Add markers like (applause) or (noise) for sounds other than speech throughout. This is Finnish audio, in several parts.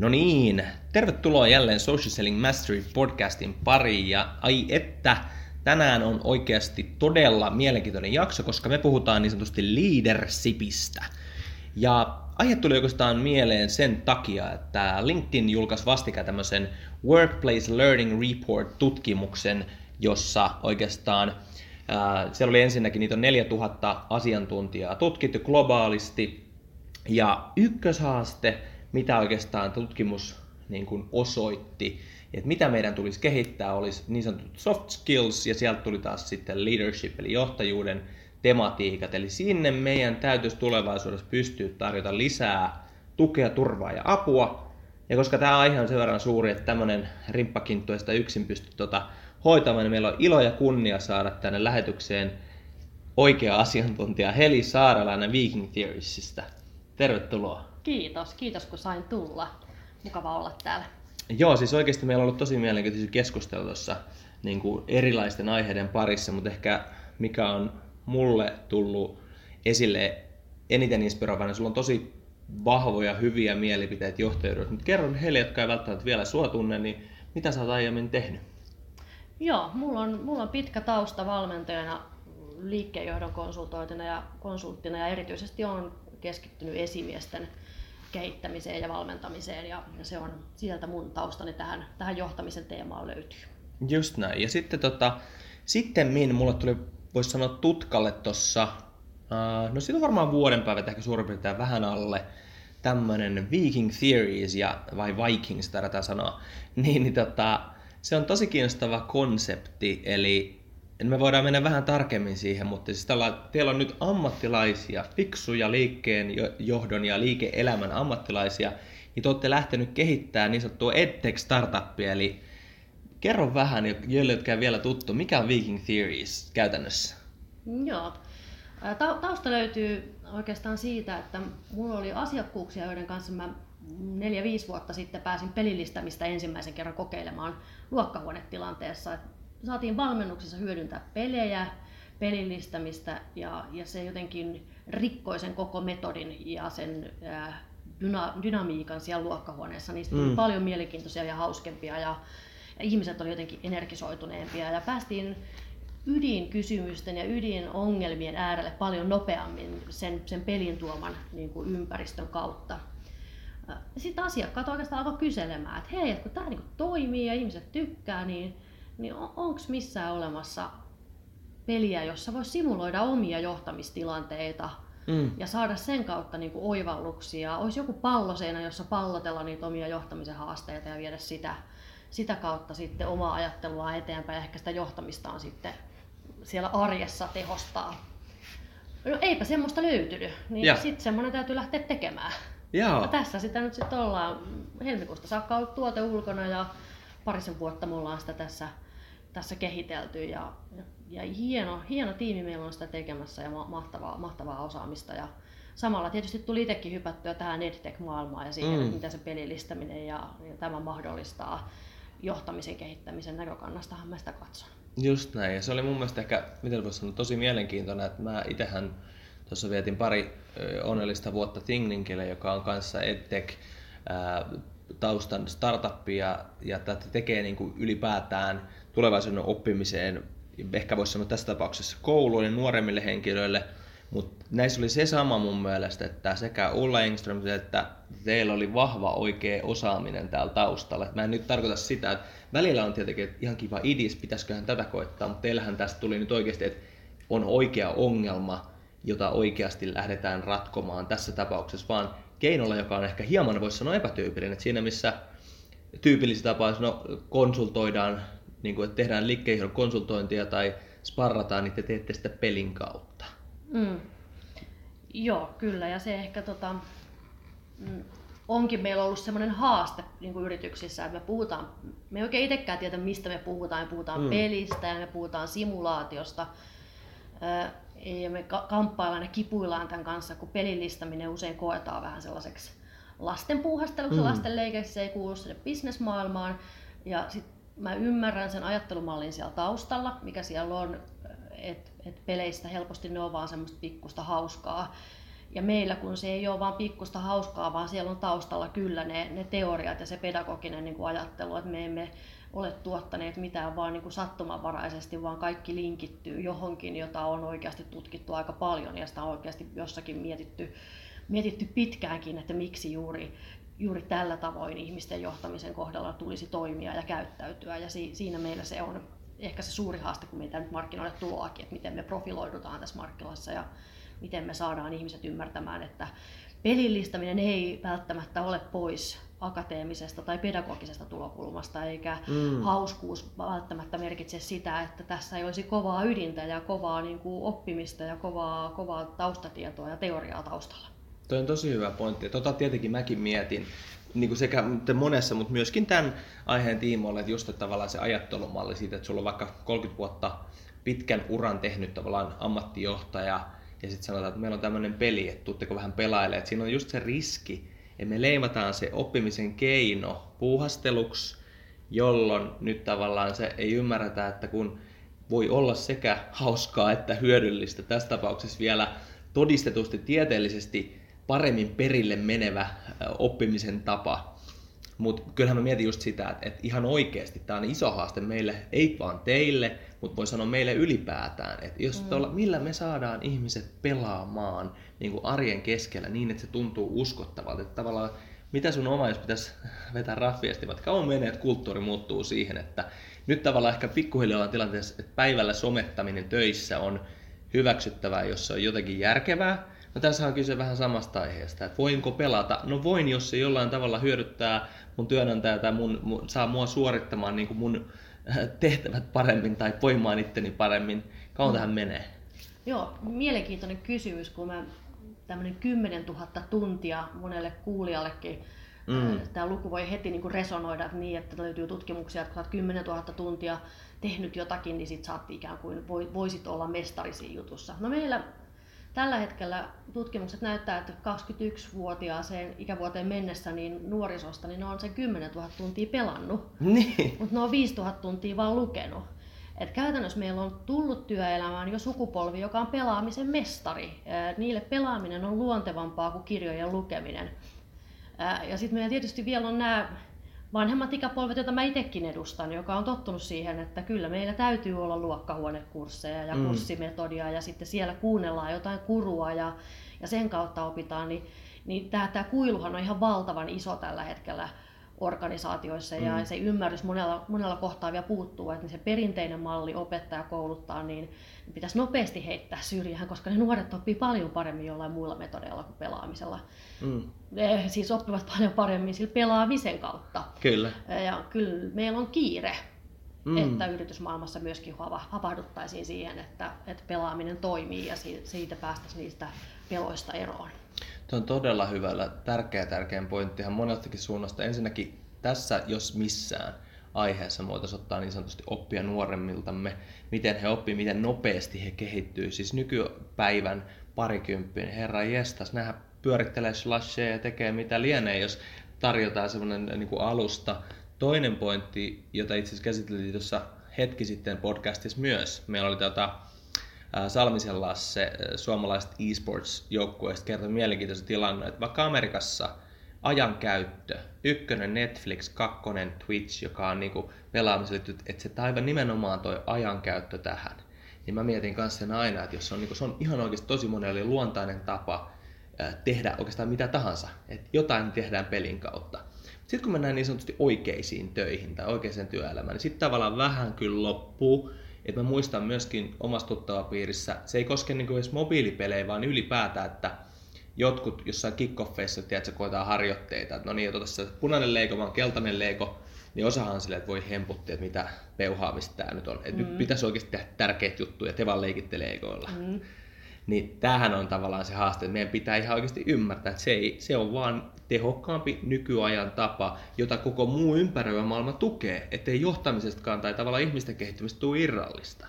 No niin, tervetuloa jälleen Social Selling Mastery podcastin pariin ja ai että tänään on oikeasti todella mielenkiintoinen jakso, koska me puhutaan niin sanotusti leadershipistä. Ja aihe tuli oikeastaan mieleen sen takia, että LinkedIn julkaisi vastikään tämmöisen Workplace Learning Report-tutkimuksen, jossa oikeastaan ää, siellä oli ensinnäkin niitä on 4000 asiantuntijaa tutkittu globaalisti, ja ykköshaaste mitä oikeastaan tutkimus niin kuin osoitti, että mitä meidän tulisi kehittää, olisi niin sanotut soft skills, ja sieltä tuli taas sitten leadership, eli johtajuuden tematiikat. Eli sinne meidän täytyisi tulevaisuudessa pystyä tarjota lisää tukea, turvaa ja apua. Ja koska tämä aihe on sen verran suuri, että tämmöinen rimppakinttu sitä yksin pysty tuota hoitamaan, niin meillä on ilo ja kunnia saada tänne lähetykseen oikea asiantuntija Heli Saaralainen Viking Theoriesista. Tervetuloa. Kiitos, kiitos kun sain tulla. Mukava olla täällä. Joo, siis oikeasti meillä on ollut tosi mielenkiintoisia keskustelua tuossa niin kuin erilaisten aiheiden parissa, mutta ehkä mikä on mulle tullut esille eniten inspiroivana, sulla on tosi vahvoja, hyviä mielipiteitä johtajuudesta, mutta kerron heille, jotka ei välttämättä vielä sua tunne, niin mitä sä oot aiemmin tehnyt? Joo, mulla on, mulla on pitkä tausta valmentajana, liikkeenjohdon konsultoitina ja konsulttina ja erityisesti on keskittynyt esimiesten kehittämiseen ja valmentamiseen ja, se on sieltä mun taustani tähän, tähän johtamisen teemaan löytyy. Just näin. Ja sitten tota, sitten mulle tuli, voisi sanoa tutkalle tuossa, uh, no siitä on varmaan vuoden päivät ehkä suurin piirtein vähän alle, tämmöinen Viking Theories, ja, vai Vikings tarvitaan sanoa, (laughs) niin, niin tota, se on tosi kiinnostava konsepti, eli me voidaan mennä vähän tarkemmin siihen, mutta siis tällä, teillä on nyt ammattilaisia, fiksuja liikkeen johdon ja liike-elämän ammattilaisia, niin te olette lähtenyt kehittämään niin sanottua EdTech-startuppia, eli kerro vähän, joille jotka vielä tuttu, mikä on Viking Theories käytännössä? Joo. Tausta löytyy oikeastaan siitä, että mulla oli asiakkuuksia, joiden kanssa mä neljä 5 vuotta sitten pääsin pelillistämistä ensimmäisen kerran kokeilemaan luokkahuonetilanteessa saatiin valmennuksessa hyödyntää pelejä, pelillistämistä ja, ja se jotenkin rikkoi sen koko metodin ja sen ää, dyna, dynamiikan siellä luokkahuoneessa. Niistä tuli mm. paljon mielenkiintoisia ja hauskempia ja, ja ihmiset oli jotenkin energisoituneempia ja päästiin ydinkysymysten ja ydinongelmien äärelle paljon nopeammin sen, sen pelin tuoman niin kuin ympäristön kautta. Sitten asiakkaat oikeastaan alkoi kyselemään, että hei, että kun tämä niin toimii ja ihmiset tykkää, niin niin on, onko missään olemassa peliä, jossa voi simuloida omia johtamistilanteita mm. ja saada sen kautta niin kuin oivalluksia. Olisi joku palloseinä, jossa pallotella niitä omia johtamisen haasteita ja viedä sitä, sitä kautta sitten omaa ajattelua eteenpäin ja ehkä sitä johtamistaan sitten siellä arjessa tehostaa. No eipä semmoista löytynyt, niin sitten semmoinen täytyy lähteä tekemään. Joo. Ja tässä sitä nyt sitten ollaan helmikuusta saakka ollut tuote ulkona ja parisen vuotta me ollaan sitä tässä tässä kehitelty ja, ja hieno, hieno tiimi meillä on sitä tekemässä ja mahtavaa, mahtavaa osaamista. Ja samalla tietysti tuli itsekin hypättyä tähän EdTech-maailmaan ja siihen, mm. mitä se pelillistäminen ja, ja tämä mahdollistaa johtamisen kehittämisen näkökannastahan mä sitä katson. Just näin, ja se oli mun mielestä ehkä, miten voisi sanoa, tosi mielenkiintoinen, että mä itsehän tuossa vietin pari onnellista vuotta Thingningille, joka on kanssa EdTech taustan startuppia ja tätä tekee niin kuin ylipäätään tulevaisuuden oppimiseen, ehkä voisi sanoa tässä tapauksessa kouluille, nuoremmille henkilöille, mutta näissä oli se sama mun mielestä, että sekä Ulla Engström että teillä oli vahva oikea osaaminen täällä taustalla. Et mä en nyt tarkoita sitä, että välillä on tietenkin ihan kiva idis, pitäisiköhän tätä koittaa, mutta teillähän tästä tuli nyt oikeasti, että on oikea ongelma, jota oikeasti lähdetään ratkomaan tässä tapauksessa, vaan keinolla, joka on ehkä hieman, voisi sanoa epätyypillinen. Että siinä missä tyypillisissä tapauksissa no, konsultoidaan niin kuin, että tehdään liikkeenjohdon konsultointia tai sparrataan, niin te teette sitä pelin kautta. Mm. Joo, kyllä. Ja se ehkä tota, mm, onkin meillä ollut sellainen haaste niin kuin yrityksissä, että me puhutaan, me ei oikein itsekään tiedä, mistä me puhutaan. Me puhutaan mm. pelistä ja me puhutaan simulaatiosta. Ja me kamppaillaan ja kipuillaan tämän kanssa, kun pelillistäminen usein koetaan vähän sellaiseksi lasten puuhasteluksi, mm. lasten leikeksi, se ei kuulu sinne bisnesmaailmaan. Ja sitten mä ymmärrän sen ajattelumallin siellä taustalla, mikä siellä on, että et peleistä helposti ne on vaan semmoista pikkusta hauskaa. Ja meillä kun se ei ole vain pikkusta hauskaa, vaan siellä on taustalla kyllä ne, ne teoriat ja se pedagoginen niin kuin ajattelu, että me emme ole tuottaneet mitään vaan niin kuin sattumanvaraisesti, vaan kaikki linkittyy johonkin, jota on oikeasti tutkittu aika paljon ja sitä on oikeasti jossakin mietitty, mietitty pitkäänkin, että miksi juuri, juuri tällä tavoin ihmisten johtamisen kohdalla tulisi toimia ja käyttäytyä. Ja si, siinä meillä se on ehkä se suuri haaste, kun meitä nyt markkinoille tuloakin, että miten me profiloidutaan tässä markkinassa ja miten me saadaan ihmiset ymmärtämään, että pelillistäminen ei välttämättä ole pois akateemisesta tai pedagogisesta tulokulmasta, eikä mm. hauskuus välttämättä merkitse sitä, että tässä ei olisi kovaa ydintä ja kovaa niin kuin oppimista ja kovaa, kovaa taustatietoa ja teoriaa taustalla. Tuo on tosi hyvä pointti. Tota tietenkin mäkin mietin niin kuin sekä monessa, mutta myöskin tämän aiheen tiimoilla, että just että tavallaan se ajattelumalli siitä, että sulla on vaikka 30 vuotta pitkän uran tehnyt tavallaan ammattijohtaja, ja sitten sanotaan, että meillä on tämmöinen peli, että tuutteko vähän pelailemaan. Että siinä on just se riski, että me leimataan se oppimisen keino puuhasteluksi, jolloin nyt tavallaan se ei ymmärretä, että kun voi olla sekä hauskaa että hyödyllistä, tässä tapauksessa vielä todistetusti tieteellisesti paremmin perille menevä oppimisen tapa. Mutta kyllähän mä mietin just sitä, että, että ihan oikeasti tämä on iso haaste meille, ei vaan teille, mutta voi sanoa meille ylipäätään, että jos mm. tuolla, millä me saadaan ihmiset pelaamaan niin kuin arjen keskellä niin, että se tuntuu uskottavalta, että tavallaan mitä sun oma, jos pitäisi vetää raffiasti, vaikka kauan menee, että kulttuuri muuttuu siihen, että nyt tavallaan ehkä pikkuhiljaa on tilanteessa, että päivällä somettaminen töissä on hyväksyttävää, jos se on jotenkin järkevää, No tässä on kyse vähän samasta aiheesta, että voinko pelata? No voin, jos se jollain tavalla hyödyttää mun työnantaja tai mun, mun, saa mua suorittamaan niin kuin mun tehtävät paremmin tai voimaan itteni paremmin. Kauan mm. tähän menee? Joo, mielenkiintoinen kysymys, kun mä tämmöinen 10 000 tuntia monelle kuulijallekin Mm. Tämä luku voi heti niin kuin resonoida niin, että löytyy tutkimuksia, että kun olet 10 000 tuntia tehnyt jotakin, niin sit saat ikään kuin voisit olla mestari siinä jutussa. No meillä Tällä hetkellä tutkimukset näyttää, että 21-vuotiaaseen ikävuoteen mennessä niin nuorisosta niin ne on sen 10 000 tuntia pelannut, niin. mutta ne on 5 000 tuntia vaan lukenut. Et käytännössä meillä on tullut työelämään jo sukupolvi, joka on pelaamisen mestari. Niille pelaaminen on luontevampaa kuin kirjojen lukeminen. Ja sitten meillä tietysti vielä on nämä vanhemmat ikäpolvet, joita mä itsekin edustan, joka on tottunut siihen, että kyllä meillä täytyy olla luokkahuonekursseja ja mm. kurssimetodia ja sitten siellä kuunnellaan jotain kurua ja, ja sen kautta opitaan, niin, niin tämä, tämä kuiluhan on ihan valtavan iso tällä hetkellä organisaatioissa mm. ja se ymmärrys monella, monella kohtaa vielä puuttuu, että se perinteinen malli opettaja kouluttaa, niin pitäisi nopeasti heittää syrjään, koska ne nuoret oppii paljon paremmin jollain muilla metodeilla kuin pelaamisella. Mm. Ne siis oppivat paljon paremmin sillä pelaamisen kautta. Kyllä. Ja kyllä meillä on kiire, mm. että yritysmaailmassa myöskin havahduttaisiin siihen, että, että pelaaminen toimii ja siitä päästäisiin niistä peloista eroon. Tuo on todella hyvällä, tärkeä tärkeä pointtihan monestakin suunnasta. Ensinnäkin tässä, jos missään, aiheessa voitaisiin ottaa niin sanotusti oppia nuoremmiltamme, miten he oppii, miten nopeasti he kehittyy. Siis nykypäivän parikymppinen, herra jestas, nähdään pyörittelee slasheja ja tekee mitä lienee, jos tarjotaan semmoinen niin alusta. Toinen pointti, jota itse asiassa käsiteltiin tuossa hetki sitten podcastissa myös, meillä oli tota, Salmisen Lasse suomalaiset esports-joukkueesta kertoi mielenkiintoisen tilanne, että vaikka Amerikassa ajankäyttö, ykkönen Netflix, kakkonen Twitch, joka on niinku pelaamiselle, että se aivan nimenomaan toi ajankäyttö tähän. Niin mä mietin kanssa sen aina, että jos se on, niinku, se on ihan oikeasti tosi monelle luontainen tapa tehdä oikeastaan mitä tahansa, että jotain tehdään pelin kautta. Sitten kun mennään niin sanotusti oikeisiin töihin tai oikeaan työelämään, niin sitten tavallaan vähän kyllä loppuu et mä muistan myöskin omassa tuttavapiirissä, se ei koske niin edes mobiilipelejä, vaan ylipäätään, että jotkut jossain kickoffeissa, tiedätkö, koetaan harjoitteita, että no niin, ota se punainen leiko, vaan keltainen leiko, niin osahan silleen, että voi hemputtia, että mitä peuhaamista tämä nyt on. Et mm. Nyt pitäisi oikeasti tehdä tärkeitä juttuja, te vaan leikitte leikoilla. Mm. Niin tämähän on tavallaan se haaste, että meidän pitää ihan oikeasti ymmärtää, että se, ei, se on vaan tehokkaampi nykyajan tapa, jota koko muu ympäröivä maailma tukee, ettei johtamisestakaan tai tavallaan ihmisten kehittymistä tule irrallista.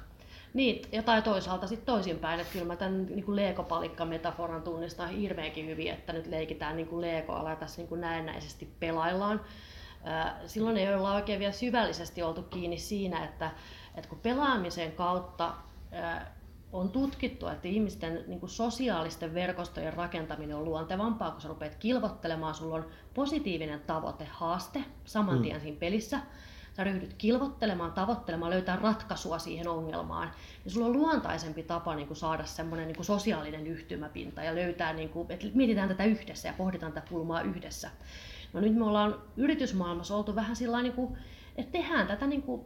Niin, ja tai toisaalta sitten toisinpäin, että kyllä mä tämän niin kuin Lego-palikka-metaforan tunnistan hirveänkin hyvin, että nyt leikitään niin kuin Legoalla ja tässä niin näennäisesti pelaillaan. Silloin ei olla oikein vielä syvällisesti oltu kiinni siinä, että, että kun pelaamisen kautta on tutkittu, että ihmisten niin kuin sosiaalisten verkostojen rakentaminen on luontevampaa, kun sä rupeat kilvottelemaan, sulla on positiivinen tavoite, haaste saman tien mm. siinä pelissä, sä ryhdyt kilvottelemaan, tavoittelemaan, löytää ratkaisua siihen ongelmaan, niin sulla on luontaisempi tapa niin kuin saada semmoinen niin kuin sosiaalinen yhtymäpinta ja löytää, niin kuin, että mietitään tätä yhdessä ja pohditaan tätä pulmaa yhdessä. No nyt me ollaan yritysmaailmassa oltu vähän sillä niin kuin, että tehdään tätä niin kuin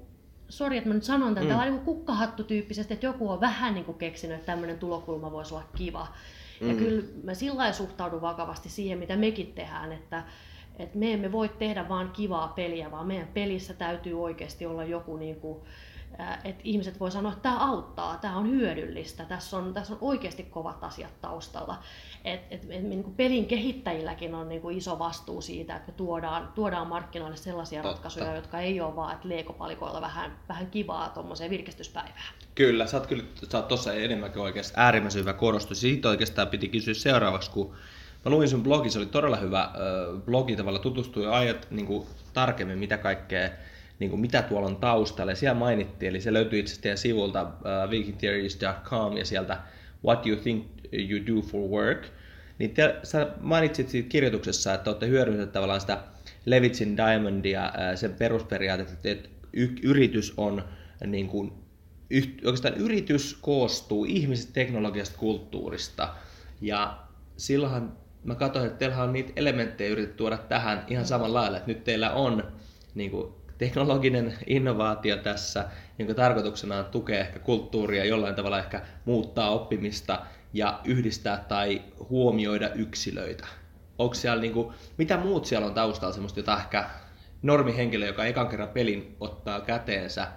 sori, että mä nyt sanon tätä, mm. niin kukkahattu-tyyppisesti, että joku on vähän niin kuin keksinyt, että tämmöinen tulokulma voisi olla kiva. Mm. Ja kyllä mä sillä suhtaudun vakavasti siihen, mitä mekin tehdään, että, että me emme voi tehdä vaan kivaa peliä, vaan meidän pelissä täytyy oikeasti olla joku niin kuin, että ihmiset voi sanoa, että tämä auttaa, tämä on hyödyllistä, tässä on, tässä on oikeasti kovat asiat taustalla. Et, et, et, niin kuin pelin kehittäjilläkin on niin kuin iso vastuu siitä, että me tuodaan, tuodaan markkinoille sellaisia Totta. ratkaisuja, jotka ei ole vaan, että leekopalikoilla vähän, vähän kivaa tuommoiseen virkistyspäivään. Kyllä, sä oot kyllä sä oot tossa enemmänkin oikeasti äärimmäisen hyvä korostus. Siitä oikeastaan piti kysyä seuraavaksi, kun Mä luin sun blogi, se oli todella hyvä blogi, tavalla tutustui ajat niin kuin, tarkemmin, mitä kaikkea niin kuin mitä tuolla on taustalla. Ja siellä mainittiin, eli se löytyy itse asiassa sivulta uh, vikingtheories.com ja sieltä What you think you do for work. Niin te, sä mainitsit siitä kirjoituksessa, että olette hyödyntäneet tavallaan sitä Levitsin Diamondia, uh, sen perusperiaatetta, että yritys on niin kuin, oikeastaan yritys koostuu ihmisestä, teknologiasta, kulttuurista. Ja silloinhan mä katsoin, että teillä on niitä elementtejä yritetty tuoda tähän ihan samalla lailla, että nyt teillä on niin kuin, teknologinen innovaatio tässä, jonka tarkoituksena on tukea ehkä kulttuuria, jollain tavalla ehkä muuttaa oppimista ja yhdistää tai huomioida yksilöitä. Onko siellä niinku, mitä muut siellä on taustalla semmoista, jota ehkä normihenkilö, joka ekan kerran pelin ottaa käteensä,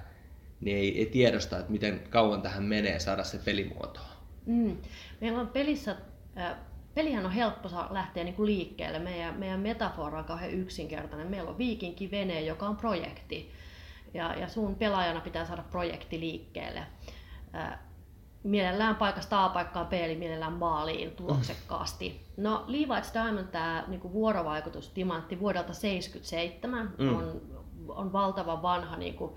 niin ei, ei tiedosta, että miten kauan tähän menee saada se pelimuoto. Mm. Meillä on pelissä äh, pelihän on helppo lähteä niin kuin liikkeelle. Meidän, meidän metafora on kauhean yksinkertainen. Meillä on viikinkivene, joka on projekti. Ja, ja sun pelaajana pitää saada projekti liikkeelle. mielellään paikasta A paikkaan B, eli mielellään maaliin tuloksekkaasti. No Levi's Diamond, tämä niin vuorovaikutus timantti vuodelta 77 mm. on, on valtava vanha niin kuin,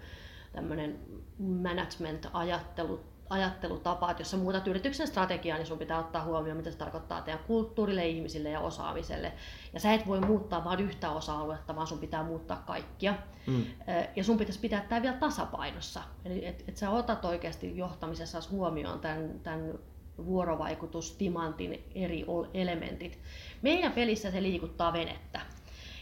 management-ajattelu ajattelutapa, että jos sä muutat yrityksen strategiaa, niin sun pitää ottaa huomioon, mitä se tarkoittaa teidän kulttuurille, ihmisille ja osaamiselle. Ja sä et voi muuttaa vain yhtä osa-aluetta, vaan sun pitää muuttaa kaikkia. Mm. Ja sun pitäisi pitää tämä vielä tasapainossa. Eli että et sä otat oikeasti johtamisessa huomioon tämän, tämän vuorovaikutustimantin eri elementit. Meidän pelissä se liikuttaa venettä.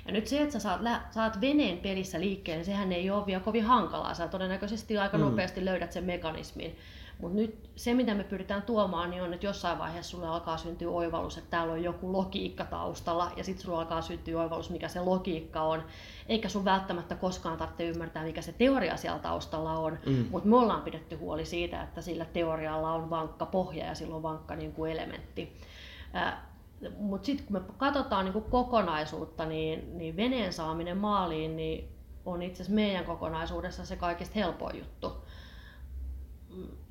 Ja nyt se, että sä saat, saat veneen pelissä liikkeelle, sehän ei ole vielä kovin hankalaa. Sä todennäköisesti aika mm. nopeasti löydät sen mekanismin. Mutta nyt se, mitä me pyritään tuomaan, niin on, että jossain vaiheessa sulle alkaa syntyä oivallus, että täällä on joku logiikka taustalla, ja sitten sulle alkaa syntyä oivallus, mikä se logiikka on. Eikä sun välttämättä koskaan tarvitse ymmärtää, mikä se teoria siellä taustalla on, mm. mutta me ollaan pidetty huoli siitä, että sillä teorialla on vankka pohja ja sillä on vankka niin kuin elementti. Mutta sitten kun me katsotaan niin kuin kokonaisuutta, niin, niin veneen saaminen maaliin niin on itse asiassa meidän kokonaisuudessa se kaikista helpoin juttu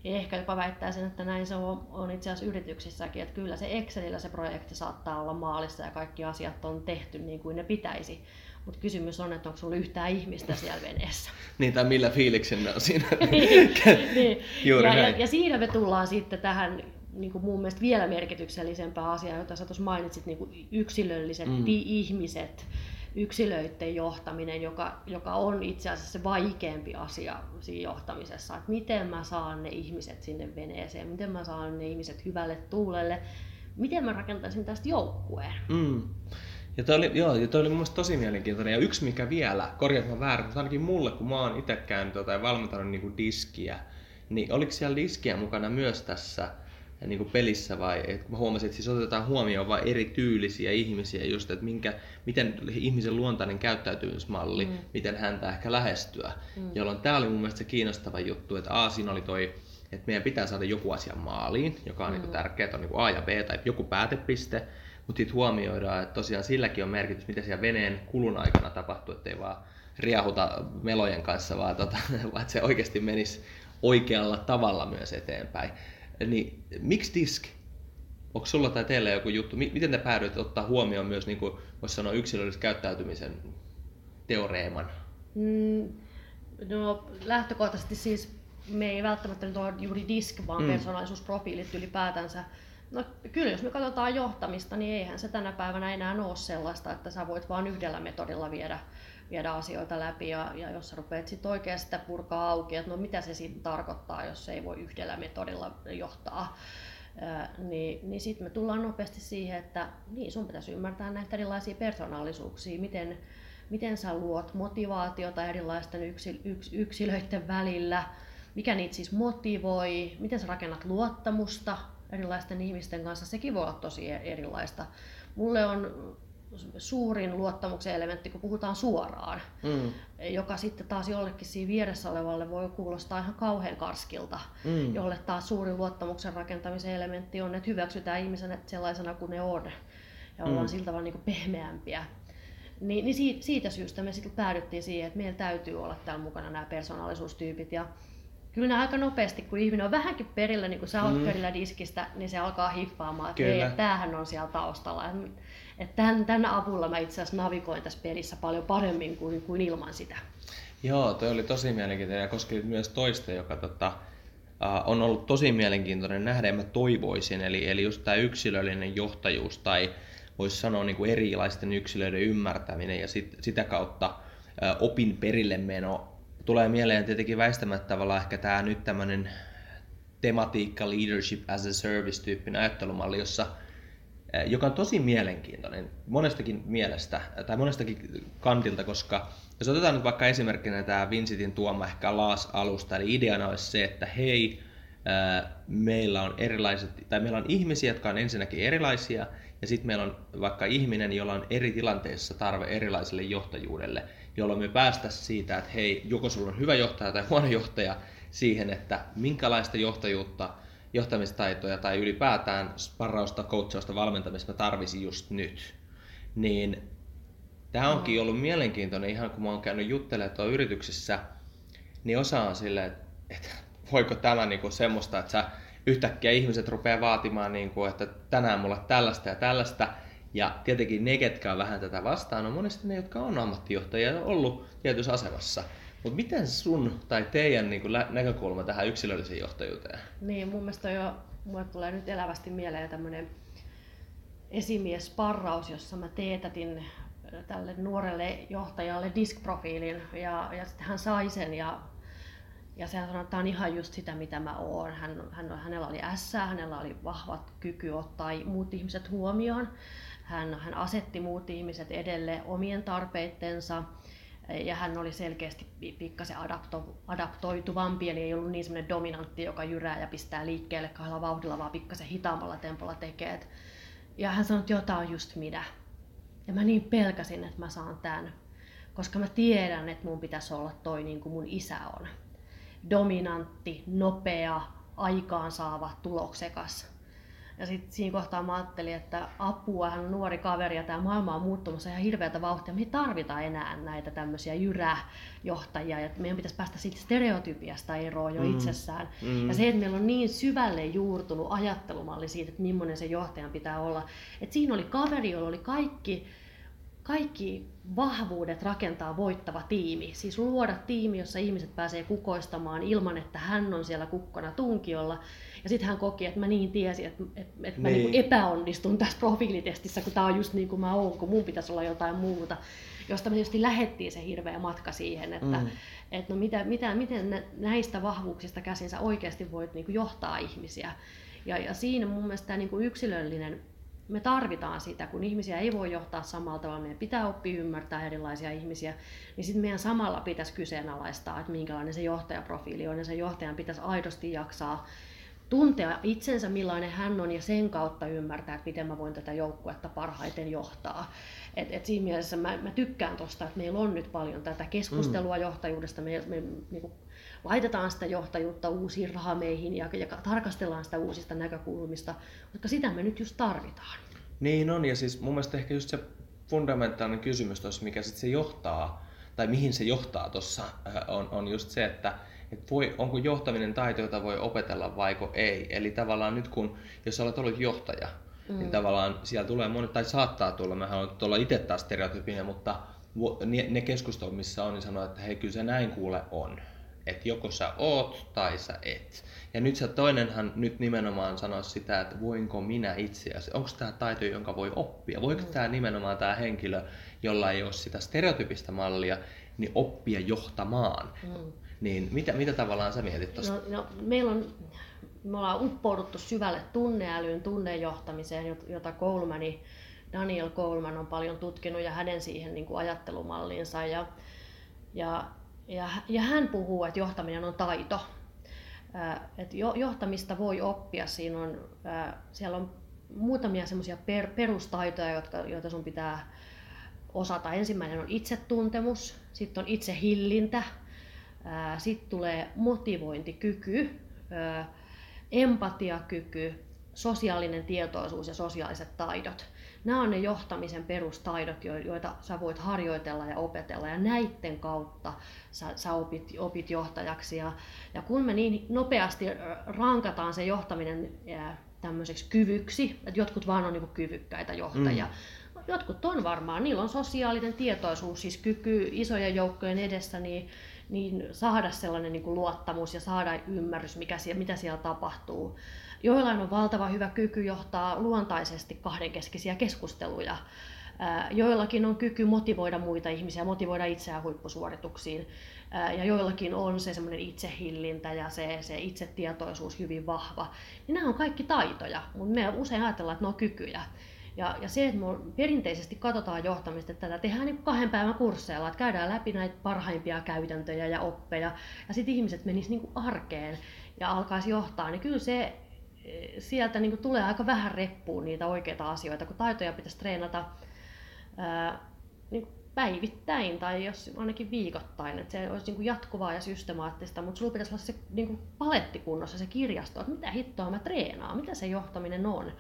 ehkä jopa väittäisin, että näin se on, on itse asiassa yrityksissäkin, että kyllä se Excelillä se projekti saattaa olla maalissa ja kaikki asiat on tehty niin kuin ne pitäisi. Mutta kysymys on, että onko sulla yhtään ihmistä siellä veneessä. (laughs) niin, tai millä fiiliksen ne on siinä. (laughs) niin, (laughs) niin. Juuri ja, ja, ja siinä me tullaan sitten tähän niin kuin mun mielestä vielä merkityksellisempää asiaa, jota sä tuossa mainitsit, niin kuin yksilölliset mm. ihmiset, yksilöiden johtaminen, joka, joka on itse asiassa se vaikeampi asia siinä johtamisessa. Että miten mä saan ne ihmiset sinne veneeseen, miten mä saan ne ihmiset hyvälle tuulelle, miten mä rakentaisin tästä joukkueen. Mm. Ja toi oli, joo, ja toi oli mun mielestä tosi mielenkiintoinen. Ja yksi mikä vielä, korjaat mä väärin, mutta ainakin mulle, kun mä oon itse käynyt tota ja valmentanut niin diskiä, niin oliko siellä diskiä mukana myös tässä niin kuin pelissä vai et mä huomasin, että siis otetaan huomioon vain eri tyylisiä ihmisiä just, että minkä, miten ihmisen luontainen käyttäytymismalli, mm. miten häntä ehkä lähestyä. Mm. Jolloin tämä oli mun mielestä se kiinnostava juttu, että A, siinä oli toi, että meidän pitää saada joku asia maaliin, joka on niinku mm. niin tärkeää, että on niin A ja B tai joku päätepiste, mutta sitten huomioidaan, että tosiaan silläkin on merkitys, mitä siellä veneen kulun aikana tapahtuu, ettei vaan riahuta melojen kanssa, vaan, tota, (laughs) vaan että se oikeasti menisi oikealla tavalla myös eteenpäin. Niin miksi disk? Onko sulla tai teillä joku juttu? Miten te päädyit ottaa huomioon myös, niin kuin voisi sanoa, yksilöllisen käyttäytymisen teoreeman? Mm, no lähtökohtaisesti siis me ei välttämättä nyt ole juuri disk, vaan mm. persoonallisuusprofiilit ylipäätänsä. No kyllä, jos me katsotaan johtamista, niin eihän se tänä päivänä enää ole sellaista, että sä voit vain yhdellä metodilla viedä, viedä asioita läpi. Ja, ja jos sä rupeat sitten oikein sitä purkaa auki, että no mitä se sitten tarkoittaa, jos se ei voi yhdellä metodilla johtaa, ää, niin, niin sitten me tullaan nopeasti siihen, että niin sun pitäisi ymmärtää näitä erilaisia persoonallisuuksia, miten, miten sä luot motivaatiota erilaisten yksi, yks, yksilöiden välillä, mikä niitä siis motivoi, miten sä rakennat luottamusta erilaisten ihmisten kanssa, sekin voi olla tosi erilaista. Mulle on suurin luottamuksen elementti, kun puhutaan suoraan, mm. joka sitten taas jollekin siinä vieressä olevalle voi kuulostaa ihan kauhean karskilta, mm. jolle taas suurin luottamuksen rakentamisen elementti on, että hyväksytään ihmisen sellaisena kuin ne on ja ollaan mm. siltä tavalla niin pehmeämpiä. Niin, niin siitä syystä me sitten päädyttiin siihen, että meillä täytyy olla täällä mukana nämä persoonallisuustyypit. Ja kyllä aika nopeasti, kun ihminen on vähänkin perillä, niin kuin sä oot mm. perillä diskistä, niin se alkaa hiffaamaan, että hei, tämähän on siellä taustalla. Että tämän, tämän avulla mä itse asiassa navigoin tässä pelissä paljon paremmin kuin, kuin ilman sitä. Joo, toi oli tosi mielenkiintoinen ja koski myös toista, joka tota, uh, on ollut tosi mielenkiintoinen nähdä ja mä toivoisin. Eli, eli just tämä yksilöllinen johtajuus tai voisi sanoa niin kuin erilaisten yksilöiden ymmärtäminen ja sit, sitä kautta uh, opin perille meno tulee mieleen tietenkin väistämättä tavallaan ehkä tämä nyt tämmöinen tematiikka leadership as a service tyyppinen ajattelumalli, jossa joka on tosi mielenkiintoinen monestakin mielestä tai monestakin kantilta, koska jos otetaan nyt vaikka esimerkkinä tämä Vincitin tuoma ehkä LAS-alusta, eli ideana olisi se, että hei, eh, meillä on erilaiset, tai meillä on ihmisiä, jotka on ensinnäkin erilaisia, ja sitten meillä on vaikka ihminen, jolla on eri tilanteissa tarve erilaiselle johtajuudelle jolloin me päästä siitä, että hei, joko sulla on hyvä johtaja tai huono johtaja, siihen, että minkälaista johtajuutta, johtamistaitoja tai ylipäätään sparrausta, coachausta, valmentamista mä tarvisin just nyt. Niin tämä onkin ollut mielenkiintoinen, ihan kun mä oon käynyt juttelemaan tuolla yrityksissä, niin osa on silleen, että, että voiko tämä niinku semmoista, että sä yhtäkkiä ihmiset rupeaa vaatimaan, niinku, että tänään mulla tällaista ja tällaista, ja tietenkin ne, ketkä on vähän tätä vastaan, on monesti ne, jotka on ammattijohtajia ja ollut tietyssä asemassa. Mutta miten sun tai teidän niin kuin, näkökulma tähän yksilölliseen johtajuuteen? Niin, mun mielestä jo, mulle tulee nyt elävästi mieleen tämmöinen esimiesparraus, jossa mä teetätin tälle nuorelle johtajalle diskprofiilin ja, ja sitten hän sai sen ja, ja se sanoi, että tämä on ihan just sitä mitä mä oon. Hän, hän, hänellä oli S, hänellä oli vahvat kyky ottaa muut ihmiset huomioon. Hän, hän asetti muut ihmiset edelle omien tarpeittensa ja hän oli selkeästi pikkasen adapto, adaptoituvampi, eli ei ollut niin semmoinen dominantti, joka jyrää ja pistää liikkeelle kahdella vauhdilla, vaan pikkasen hitaammalla tempolla tekee. Ja hän sanoi, että tämä on just minä. Ja mä niin pelkäsin, että mä saan tämän, koska mä tiedän, että mun pitäisi olla toi niin kuin mun isä on. Dominantti, nopea, aikaansaava, tuloksekas ja sitten siinä kohtaa mä ajattelin, että apua, hän on nuori kaveri ja tämä maailma on muuttumassa ihan hirveätä vauhtia. Me ei tarvita enää näitä tämmöisiä jyräjohtajia ja meidän pitäisi päästä siitä stereotypiasta eroon jo mm. itsessään. Mm. Ja se, että meillä on niin syvälle juurtunut ajattelumalli siitä, että millainen se johtajan pitää olla. Että siinä oli kaveri, jolla oli kaikki kaikki vahvuudet rakentaa voittava tiimi. Siis luoda tiimi, jossa ihmiset pääsee kukoistamaan ilman, että hän on siellä kukkona tunkiolla. Ja sitten hän koki, että mä niin tiesin, että, että, että niin. mä niin epäonnistun tässä profiilitestissä, kun tämä on just niin kuin mä oon, kun mun pitäisi olla jotain muuta. Josta me tietysti lähettiin se hirveä matka siihen, että, mm. että no mitä, mitä, miten näistä vahvuuksista käsin sä oikeasti voit niin kuin johtaa ihmisiä. Ja, ja siinä mun mielestä tämä niin kuin yksilöllinen me tarvitaan sitä, kun ihmisiä ei voi johtaa samalla tavalla, meidän pitää oppia ymmärtää erilaisia ihmisiä, niin sitten meidän samalla pitäisi kyseenalaistaa, että minkälainen se johtajaprofiili on, ja sen johtajan pitäisi aidosti jaksaa tuntea itsensä, millainen hän on, ja sen kautta ymmärtää, että miten mä voin tätä joukkuetta parhaiten johtaa. Et, et siinä mielessä mä, mä tykkään tuosta, että meillä on nyt paljon tätä keskustelua mm. johtajuudesta, me, me niin kuin, laitetaan sitä johtajuutta uusiin rahameihin ja, ja tarkastellaan sitä uusista näkökulmista, koska sitä me nyt just tarvitaan. Niin on, ja siis mun mielestä ehkä just se fundamentaalinen kysymys tuossa, mikä sitten se johtaa, tai mihin se johtaa tuossa, on, on just se, että et voi, onko johtaminen taito, jota voi opetella vaiko ei. Eli tavallaan nyt kun, jos olet ollut johtaja, niin mm. niin tavallaan siellä tulee monet, tai saattaa tulla, mä haluan olla itse taas stereotypinen, mutta ne keskustelut, missä on, niin sanoo, että hei, kyllä se näin kuule on että joko sä oot tai sä et. Ja nyt se toinenhan nyt nimenomaan sanoo sitä, että voinko minä itse asiassa, onko tämä taito, jonka voi oppia? Voiko mm. tämä nimenomaan tämä henkilö, jolla ei ole sitä stereotypista mallia, niin oppia johtamaan? Mm. Niin mitä, mitä tavallaan sä mietit tuosta? No, no, meillä on, me ollaan uppouduttu syvälle tunneälyyn, tunnejohtamiseen, jota Colemani, Daniel Coleman on paljon tutkinut ja hänen siihen niin kuin ajattelumalliinsa. Ja, ja, ja, ja hän puhuu, että johtaminen on taito. Että johtamista voi oppia. Siinä on, siellä on muutamia semmoisia per, perustaitoja, jotka, joita sun pitää osata. Ensimmäinen on itsetuntemus, sitten on itsehillintä, sitten tulee motivointikyky, empatiakyky, sosiaalinen tietoisuus ja sosiaaliset taidot. Nämä on ne johtamisen perustaidot, joita sä voit harjoitella ja opetella ja näiden kautta sä, sä opit, opit johtajaksi. Ja, ja kun me niin nopeasti rankataan se johtaminen tämmöiseksi kyvyksi, että jotkut vaan on niin kyvykkäitä johtajia, mm jotkut on varmaan, niillä on sosiaalinen tietoisuus, siis kyky isojen joukkojen edessä, niin, niin saada sellainen niin kuin luottamus ja saada ymmärrys, mikä siellä, mitä siellä tapahtuu. Joillain on valtava hyvä kyky johtaa luontaisesti kahdenkeskisiä keskusteluja. Joillakin on kyky motivoida muita ihmisiä, motivoida itseään huippusuorituksiin. Ja joillakin on se semmoinen itsehillintä ja se, se itsetietoisuus hyvin vahva. Niin nämä on kaikki taitoja, mutta me usein ajatellaan, että ne on kykyjä. Ja, ja se, että me perinteisesti katsotaan johtamista, että tätä tehdään niin kahden päivän kursseilla, että käydään läpi näitä parhaimpia käytäntöjä ja oppeja, ja sitten ihmiset menisivät niin arkeen ja alkaisi johtaa, niin kyllä se eh, sieltä niin tulee aika vähän reppuun niitä oikeita asioita, kun taitoja pitäisi treenata. Ää, niin päivittäin tai jos ainakin viikoittain, että se olisi niin jatkuvaa ja systemaattista, mutta sulla pitäisi olla se niin paletti kunnossa, se kirjasto, että mitä hittoa mä treenaan, mitä se johtaminen on.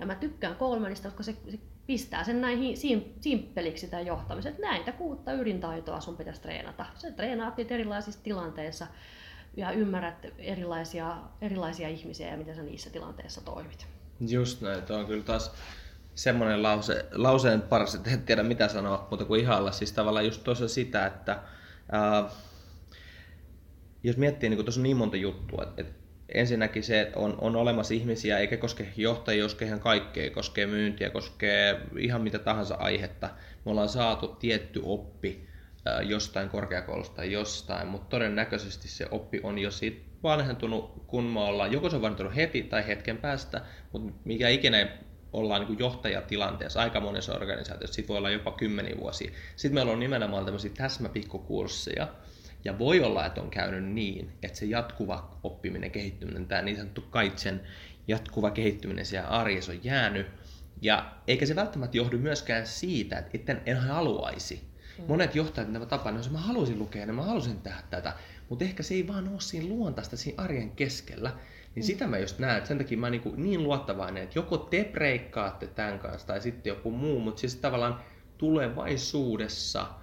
Ja mä tykkään Colemanista, koska se, se pistää sen näin simppeliksi tämän johtamisen, että näitä kuutta ydintaitoa sun pitäisi treenata. Se treenaat niitä erilaisissa tilanteissa ja ymmärrät erilaisia, erilaisia ihmisiä ja miten sä niissä tilanteissa toimit. Just näin, on kyllä taas semmoinen lause, lauseen paras, että et tiedä mitä sanoa, mutta kuin ihalla. Siis tavallaan just tuossa sitä, että ää, jos miettii, niin tuossa on niin monta juttua, että, että ensinnäkin se, että on, on olemassa ihmisiä, eikä koske johtajia, koskee ihan kaikkea, koskee myyntiä, koskee ihan mitä tahansa aihetta. Me ollaan saatu tietty oppi jostain korkeakoulusta tai jostain, mutta todennäköisesti se oppi on jo siitä vanhentunut, kun me ollaan, joko se on vanhentunut heti tai hetken päästä, mutta mikä ikinä ollaan niin johtajatilanteessa aika monessa organisaatiossa, siitä voi olla jopa kymmeniä vuosia. Sitten meillä on nimenomaan tämmöisiä täsmäpikkukursseja, ja voi olla, että on käynyt niin, että se jatkuva oppiminen, kehittyminen, tämä niin sanottu kaitsen jatkuva kehittyminen siellä arjessa on jäänyt. Ja eikä se välttämättä johdu myöskään siitä, että en, en haluaisi. Mm. Monet johtajat, mitä mä tapaan, että mä haluaisin lukea, niin mä haluaisin tehdä tätä. Mutta ehkä se ei vaan ole siinä luontaista siinä arjen keskellä. Niin mm. sitä mä just näen, että sen takia mä niin, niin luottavainen, että joko te breikkaatte tämän kanssa tai sitten joku muu, mutta siis tavallaan tulevaisuudessa –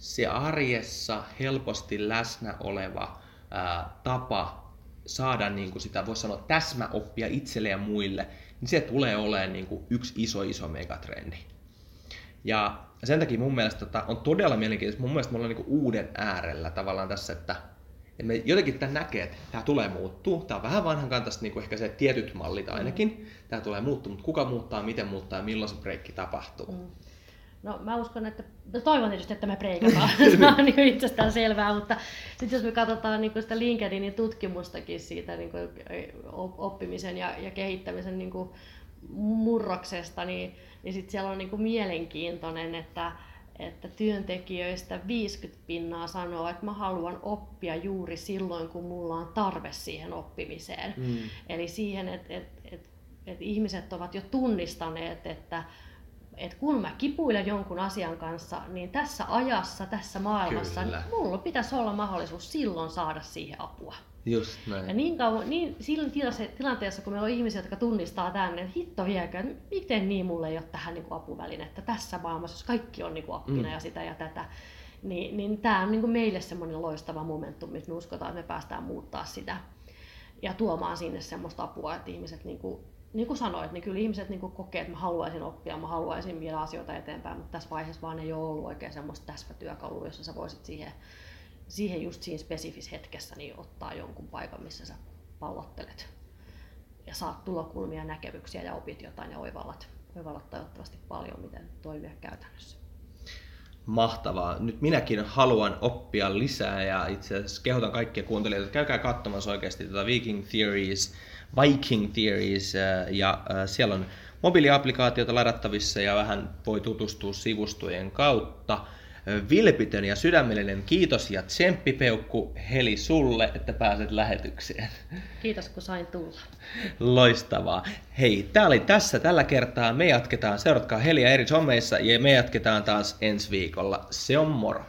se arjessa helposti läsnä oleva ää, tapa saada niin kuin sitä, voisi sanoa, täsmäoppia itselle ja muille, niin se tulee olemaan niin kuin yksi iso, iso megatrendi. Ja sen takia mun mielestä tota, on todella mielenkiintoista. Mun mielestä me ollaan niin uuden äärellä tavallaan tässä, että, että me jotenkin tämän näkee, että tämä tulee muuttuu. Tämä on vähän vanhan kantaista niin kuin ehkä se tietyt mallit ainakin. Tämä tulee muuttuu, mutta kuka muuttaa, miten muuttaa ja milloin se breikki tapahtuu. Mm. No mä uskon, että no toivon tietysti, että me preikataan, (laughs) se on niin itsestään selvää, mutta sitten jos me katsotaan niin sitä LinkedInin tutkimustakin siitä niin oppimisen ja, ja kehittämisen niin murroksesta, niin, niin sitten siellä on niin mielenkiintoinen, että, että työntekijöistä 50 pinnaa sanoo, että mä haluan oppia juuri silloin, kun mulla on tarve siihen oppimiseen. Mm. Eli siihen, että, että, että, että ihmiset ovat jo tunnistaneet, että että kun mä kipuilen jonkun asian kanssa, niin tässä ajassa, tässä maailmassa, niin mulla pitäisi olla mahdollisuus silloin saada siihen apua. Just näin. Ja niin kauan, niin silloin tilanteessa, kun meillä on ihmisiä, jotka tunnistaa tänne, että hitto viekö, miten niin mulle ei ole tähän niin kuin apuvälinettä tässä maailmassa, jos kaikki on niin kuin appina mm. ja sitä ja tätä, niin, niin tämä on niin kuin meille semmoinen loistava momentum, missä me uskotaan, että me päästään muuttaa sitä ja tuomaan sinne semmoista apua, että ihmiset niin kuin niin kuin sanoit, niin kyllä ihmiset niin kuin kokee, että mä haluaisin oppia, mä haluaisin viedä asioita eteenpäin, mutta tässä vaiheessa vaan ei ole ollut oikein semmoista täsmätyökalua, jossa sä voisit siihen siihen just siinä spesifis hetkessä niin ottaa jonkun paikan, missä sä pallottelet ja saat tulokulmia, näkemyksiä ja opit jotain ja oivallat, oivallat toivottavasti paljon, miten toimia käytännössä. Mahtavaa. Nyt minäkin haluan oppia lisää ja itse asiassa kehotan kaikkia kuuntelijoita, että käykää katsomassa oikeasti tuota Viking Theories, Viking Theories äh, ja äh, siellä on mobiiliaplikaatiota ladattavissa ja vähän voi tutustua sivustojen kautta vilpitön ja sydämellinen kiitos ja tsemppipeukku Heli sulle, että pääset lähetykseen. Kiitos kun sain tulla. Loistavaa. Hei, tämä oli tässä tällä kertaa. Me jatketaan, seuratkaa Heli ja eri sommeissa ja me jatketaan taas ensi viikolla. Se on moro.